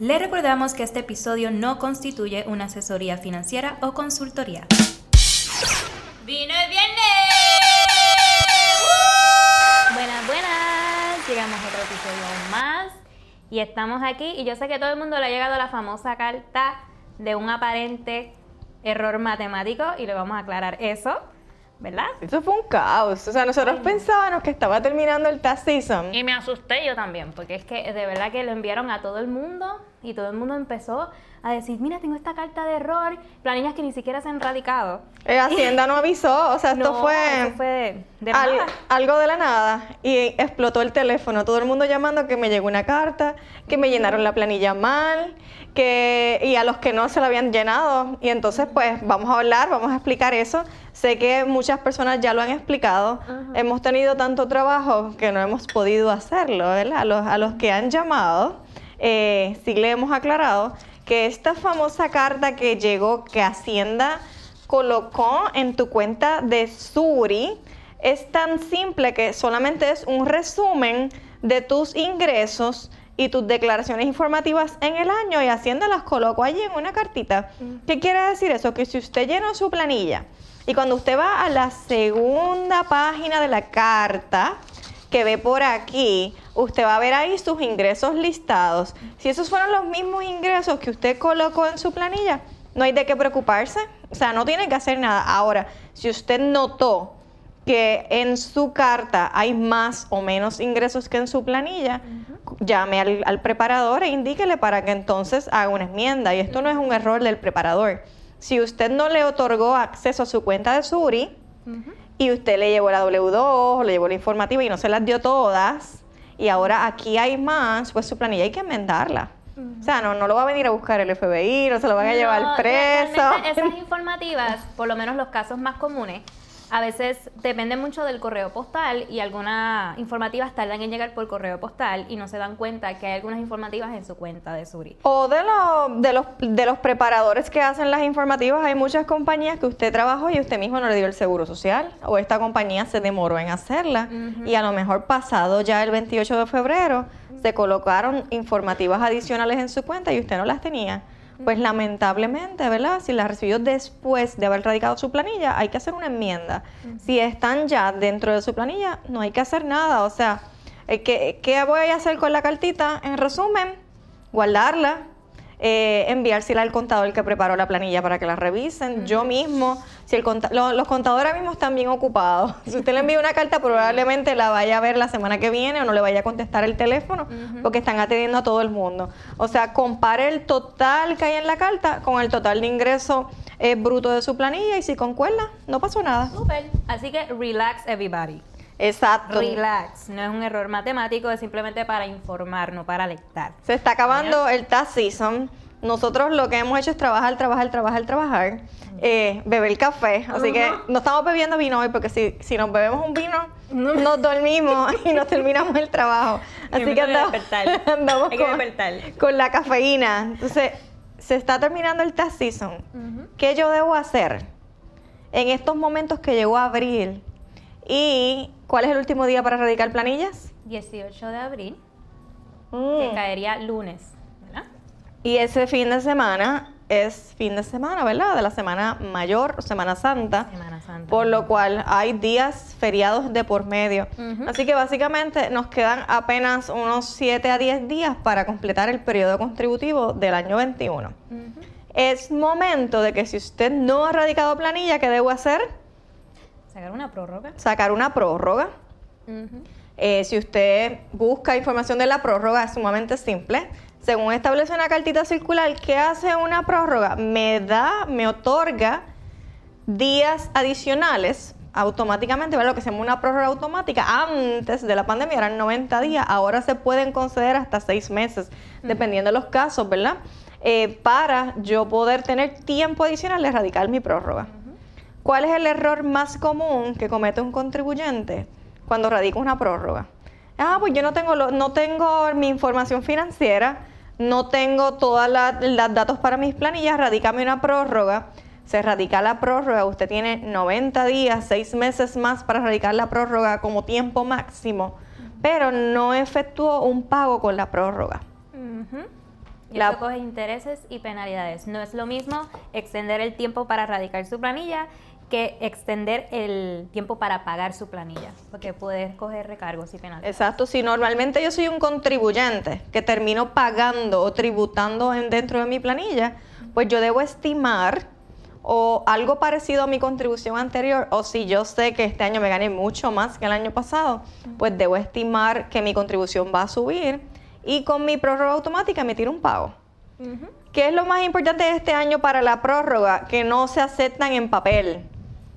Le recordamos que este episodio no constituye una asesoría financiera o consultoría. ¡Vino el viernes! Buenas, buenas. Llegamos a otro episodio más. Y estamos aquí. Y yo sé que todo el mundo le ha llegado la famosa carta de un aparente error matemático. Y le vamos a aclarar eso. ¿Verdad? Eso fue un caos. O sea, nosotros pensábamos que estaba terminando el tax season. Y me asusté yo también, porque es que de verdad que lo enviaron a todo el mundo y todo el mundo empezó a decir, mira, tengo esta carta de error, planillas que ni siquiera se han radicado. Eh, Hacienda no avisó, o sea, esto No, fue, de, al- algo de la nada y explotó el teléfono. Todo el mundo llamando que me llegó una carta, que me llenaron la planilla mal, que y a los que no se la habían llenado. Y entonces, pues, vamos a hablar, vamos a explicar eso. Sé que muchas personas ya lo han explicado. Hemos tenido tanto trabajo que no hemos podido hacerlo, ¿verdad? A los, a los que han llamado, eh, sí le hemos aclarado que esta famosa carta que llegó, que Hacienda colocó en tu cuenta de Suri, es tan simple que solamente es un resumen de tus ingresos y tus declaraciones informativas en el año y Hacienda las colocó allí en una cartita. ¿Qué quiere decir eso? Que si usted llenó su planilla y cuando usted va a la segunda página de la carta, que ve por aquí, usted va a ver ahí sus ingresos listados. Si esos fueron los mismos ingresos que usted colocó en su planilla, no hay de qué preocuparse. O sea, no tiene que hacer nada. Ahora, si usted notó que en su carta hay más o menos ingresos que en su planilla, llame al, al preparador e indíquele para que entonces haga una enmienda. Y esto no es un error del preparador. Si usted no le otorgó acceso a su cuenta de Suri, y usted le llevó la W2 o le llevó la informativa y no se las dio todas y ahora aquí hay más, pues su planilla hay que enmendarla. O sea, no, no lo va a venir a buscar el FBI, no se lo van a No, llevar preso. Esas informativas, por lo menos los casos más comunes, a veces dependen mucho del correo postal y algunas informativas tardan en llegar por correo postal y no se dan cuenta que hay algunas informativas en su cuenta de Suri. O de, lo- de, los, de los preparadores que hacen las informativas, hay muchas compañías que usted trabajó y usted mismo no le dio el seguro social, o esta compañía se demoró en hacerla, y a lo mejor pasado ya el 28 de febrero, se colocaron informativas adicionales en su cuenta y usted no las tenía. Pues lamentablemente, ¿verdad? Si las recibió después de haber radicado su planilla, hay que hacer una enmienda. Si están ya dentro de su planilla, no hay que hacer nada. O sea, eh, ¿qué, qué voy a hacer con la cartita? En resumen, guardarla, eh, enviársela al contador que preparó la planilla para que la revisen. Yo mismo, si el conta- lo- los contadores mismos están bien ocupados. Si usted le envía una carta, probablemente la vaya a ver la semana que viene o no le vaya a contestar el teléfono porque están atendiendo a todo el mundo. O sea, compare el total que hay en la carta con el total de ingreso eh, bruto de su planilla y si concuerda, no pasó nada. Súper. Así que relax everybody. Exacto. Relax. No es un error matemático, es simplemente para informar, no para alertar. Se está acabando el tax season. Nosotros lo que hemos hecho es trabajar, trabajar, trabajar, trabajar, eh, beber café. Así que no estamos bebiendo vino hoy porque si, si nos bebemos un vino, nos dormimos y nos terminamos el trabajo. Así que andamos, andamos Hay que con, con la cafeína. Entonces, se está terminando el tax season. ¿Qué yo debo hacer en estos momentos que llegó abril? ¿Y cuál es el último día para radicar planillas? 18 de abril, Mm. que caería lunes, ¿verdad? Y ese fin de semana es fin de semana, ¿verdad? De la semana mayor, Semana Santa. Semana Santa. Por lo cual hay días feriados de por medio. Así que básicamente nos quedan apenas unos 7 a 10 días para completar el periodo contributivo del año 21. Ujú. Es momento de que si usted no ha radicado planilla, ¿qué debo hacer? Sacar una prórroga. Sacar una prórroga. Eh, si usted busca información de la prórroga, es sumamente simple. Según establece una cartita circular, ¿qué hace una prórroga? Me da, me otorga días adicionales automáticamente, ¿verdad? Lo que se llama una prórroga automática. Antes de la pandemia eran 90 días, ahora se pueden conceder hasta 6 meses, dependiendo de los casos, ¿verdad? Eh, para yo poder tener tiempo adicional de radicar mi prórroga. ¿Cuál es el error más común que comete un contribuyente cuando radica una prórroga? Ah, pues yo no tengo, lo- no tengo mi información financiera, no tengo todos los datos para mis planillas, radícame una prórroga. Se radica la prórroga, usted tiene 90 días, 6 meses más para radicar la prórroga como tiempo máximo, pero no efectuó un pago con la prórroga. Ujú. Y La- eso coge intereses y penalidades. No es lo mismo extender el tiempo para radicar su planilla que extender el tiempo para pagar su planilla, porque puedes coger recargos y penalidades. Exacto, si normalmente yo soy un contribuyente que termino pagando o tributando en, dentro de mi planilla, pues yo debo estimar o algo parecido a mi contribución anterior, o si yo sé que este año me gané mucho más que el año pasado, pues debo estimar que mi contribución va a subir y con mi prórroga automática emitir un pago. Ujú. ¿Qué es lo más importante de este año para la prórroga? Que no se aceptan en papel.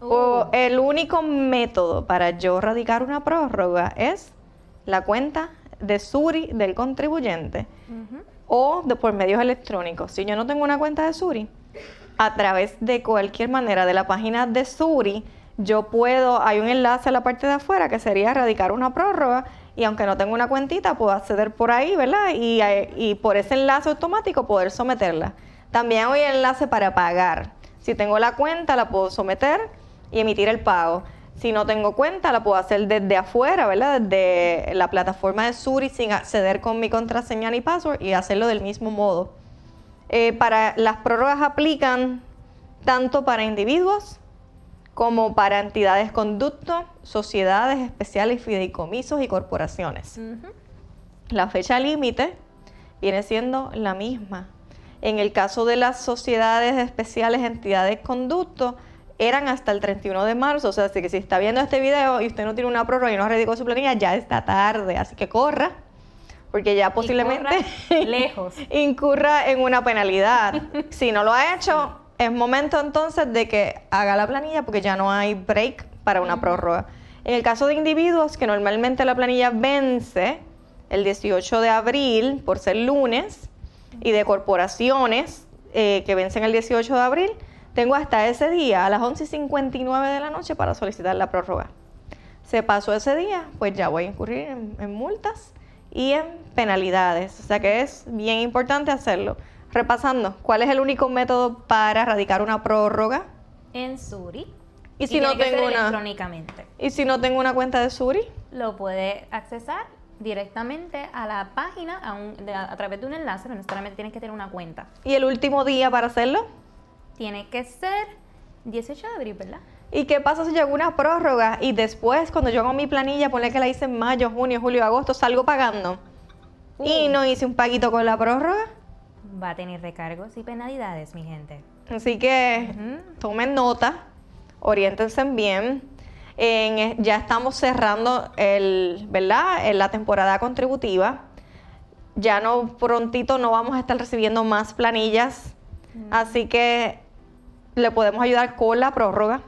O Uh. el único método para yo radicar una prórroga es la cuenta de Suri del contribuyente o de por medios electrónicos. Si yo no tengo una cuenta de Suri, a través de cualquier manera de la página de Suri, yo puedo, hay un enlace a la parte de afuera que sería radicar una prórroga y aunque no tengo una cuentita, puedo acceder por ahí, ¿verdad? Y, y por ese enlace automático poder someterla. También hay enlace para pagar. Si tengo la cuenta, la puedo someter y emitir el pago. Si no tengo cuenta, la puedo hacer desde afuera, ¿verdad? Desde la plataforma de Suri sin acceder con mi contraseña ni password y hacerlo del mismo modo. Eh, para las prórrogas aplican tanto para individuos como para entidades conducto, sociedades especiales, fideicomisos y corporaciones. La fecha límite viene siendo la misma. En el caso de las sociedades especiales, entidades conducto, eran hasta el 31 de marzo. O sea, así que si está viendo este video y usted no tiene una prórroga y no radicó su planilla, ya está tarde. Así que corra, porque ya posiblemente lejos. incurra en una penalidad. si no lo ha hecho, es momento entonces de que haga la planilla porque ya no hay break para una prórroga. En el caso de individuos, que normalmente la planilla vence el 18 de abril por ser lunes, y de corporaciones eh, que vencen el 18 de abril, tengo hasta ese día a las 11.59 de la noche para solicitar la prórroga. Se pasó ese día, pues ya voy a incurrir en, en multas y en penalidades. O sea que es bien importante hacerlo. Repasando, ¿cuál es el único método para radicar una prórroga? En Suri. ¿Y si no tengo una- electrónicamente. Y si no tengo una cuenta de Suri, Lo puede accesar directamente a la página a, un- de- a través de un enlace, no necesariamente tienes que tener una cuenta. y el último día para hacerlo. Tiene que ser 18 de abril, ¿verdad? ¿Y qué pasa si hago una prórroga y después, cuando yo hago mi planilla, ponle que la hice en mayo, junio, julio, agosto, salgo pagando? Y Uh. no hice un paguito con la prórroga. Va a tener recargos y penalidades, mi gente. Así que tomen nota, oriéntense bien. En- eh, ya estamos cerrando el, ¿verdad? En la temporada contributiva. Ya no prontito no vamos a estar recibiendo más planillas, así que le podemos ayudar con la prórroga.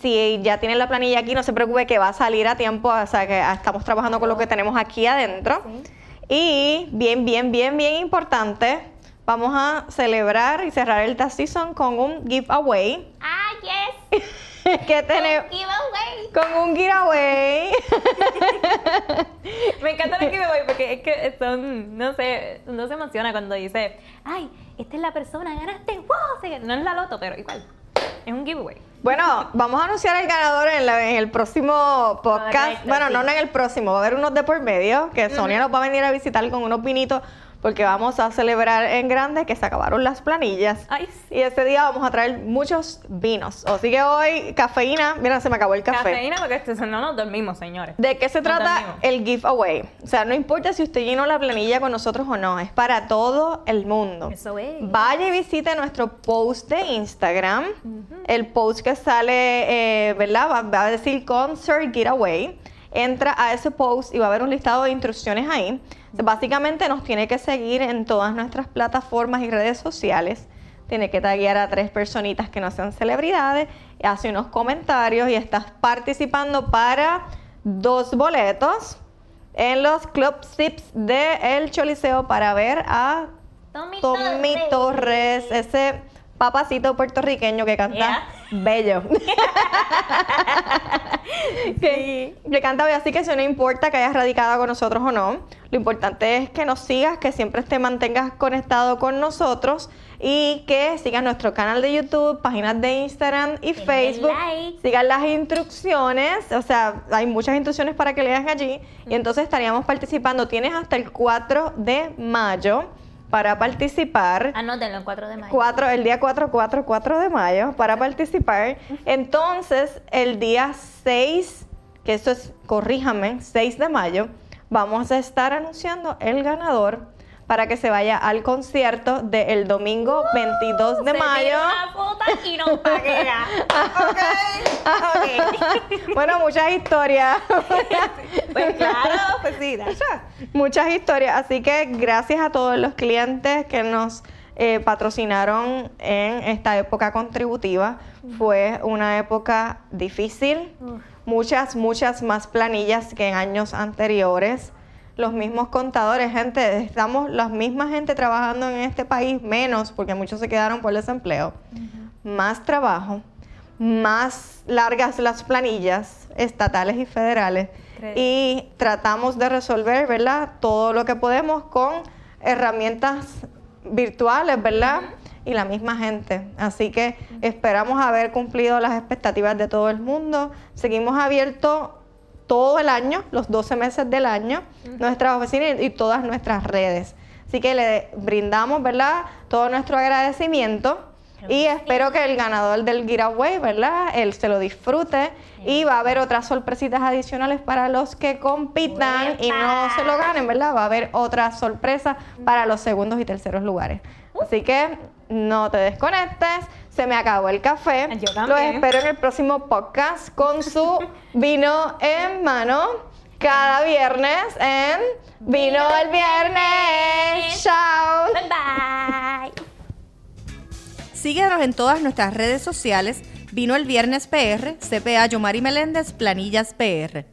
Si ya tienen la planilla aquí, no se preocupe que va a salir a tiempo, o sea que estamos trabajando con lo que tenemos aquí adentro. Sí. Y bien, bien, bien, bien importante, vamos a celebrar y cerrar el Tax Season con un giveaway ¡Ah, yes! que tenemos Giveaway. con un giveaway. Me encanta el giveaway porque es que son, no sé, uno se emociona cuando dice, ay, esta es la persona, ganaste, wow, no es la loto, pero igual, es un giveaway. Bueno, vamos a anunciar el ganador en, la- en el próximo podcast. Correcto, bueno, sí. no, no en el próximo, va a haber unos de por medio que Sonia nos va a venir a visitar con unos vinitos porque vamos a celebrar en grande que se acabaron las planillas. Ay, sí. Y ese día vamos a traer muchos vinos. Así que hoy, cafeína. Mira, se me acabó el café. Cafeína porque esto, no nos dormimos, señores. ¿De qué se trata el giveaway? O sea, no importa si usted llenó la planilla con nosotros o no, es para todo el mundo. Eso es. Vaya y visite nuestro post de Instagram. El post que sale, eh, ¿verdad? Va, va a decir Concert Giveaway. Entra a ese post y va a haber un listado de instrucciones ahí. Básicamente nos tiene que seguir en todas nuestras plataformas y redes sociales. Tiene que taguear a tres personitas que no sean celebridades, hace unos comentarios y estás participando para dos boletos en los Club Sips de El Choliseo para ver a Tommy, Tommy Torres, ese papacito puertorriqueño que canta Yeah. Bello. que, que canta bello, así que si no importa que hayas radicado con nosotros o no, lo importante es que nos sigas, que siempre te mantengas conectado con nosotros y que sigas nuestro canal de YouTube, páginas de Instagram y Denle Facebook. like. Sigan las instrucciones, o sea, hay muchas instrucciones para que leas allí y entonces estaríamos participando. Tienes hasta el 4 de mayo para participar. Anótenlo el 4 de mayo. 4, el día 4, 4, 4 de mayo para participar. Entonces, el día 6, que eso es, corríjame, 6 de mayo, vamos a estar anunciando el ganador para que se vaya al concierto del domingo 22 de Se mayo. Bueno, muchas historias. Pues claro, pues sí, Muchas historias, así que gracias a todos los clientes que nos eh, patrocinaron en esta época contributiva. Fue una época difícil, muchas, muchas más planillas que en años anteriores. Los mismos contadores, gente, estamos las mismas gente trabajando en este país, menos porque muchos se quedaron por desempleo. Más trabajo, más largas las planillas estatales y federales y tratamos de resolver, ¿verdad? Todo lo que podemos con herramientas virtuales, ¿verdad? Y la misma gente. Así que esperamos haber cumplido las expectativas de todo el mundo. Seguimos abiertos todo el año, los 12 meses del año, nuestras oficinas y todas nuestras redes. Así que le brindamos, ¿verdad? Todo nuestro agradecimiento. Y espero que el ganador del giveaway, ¿verdad? Él se lo disfrute. Y va a haber otras sorpresitas adicionales para los que compitan y no se lo ganen, ¿verdad? Va a haber otras sorpresas para los segundos y terceros lugares. Así que no te desconectes. Se me acabó el café. Yo Los también. espero en el próximo podcast con su vino en mano. Cada viernes en Vino el Viernes. Chao. Bye bye. Síguenos en todas nuestras redes sociales. Vino el Viernes PR, CPA Yomari Meléndez, Planillas PR.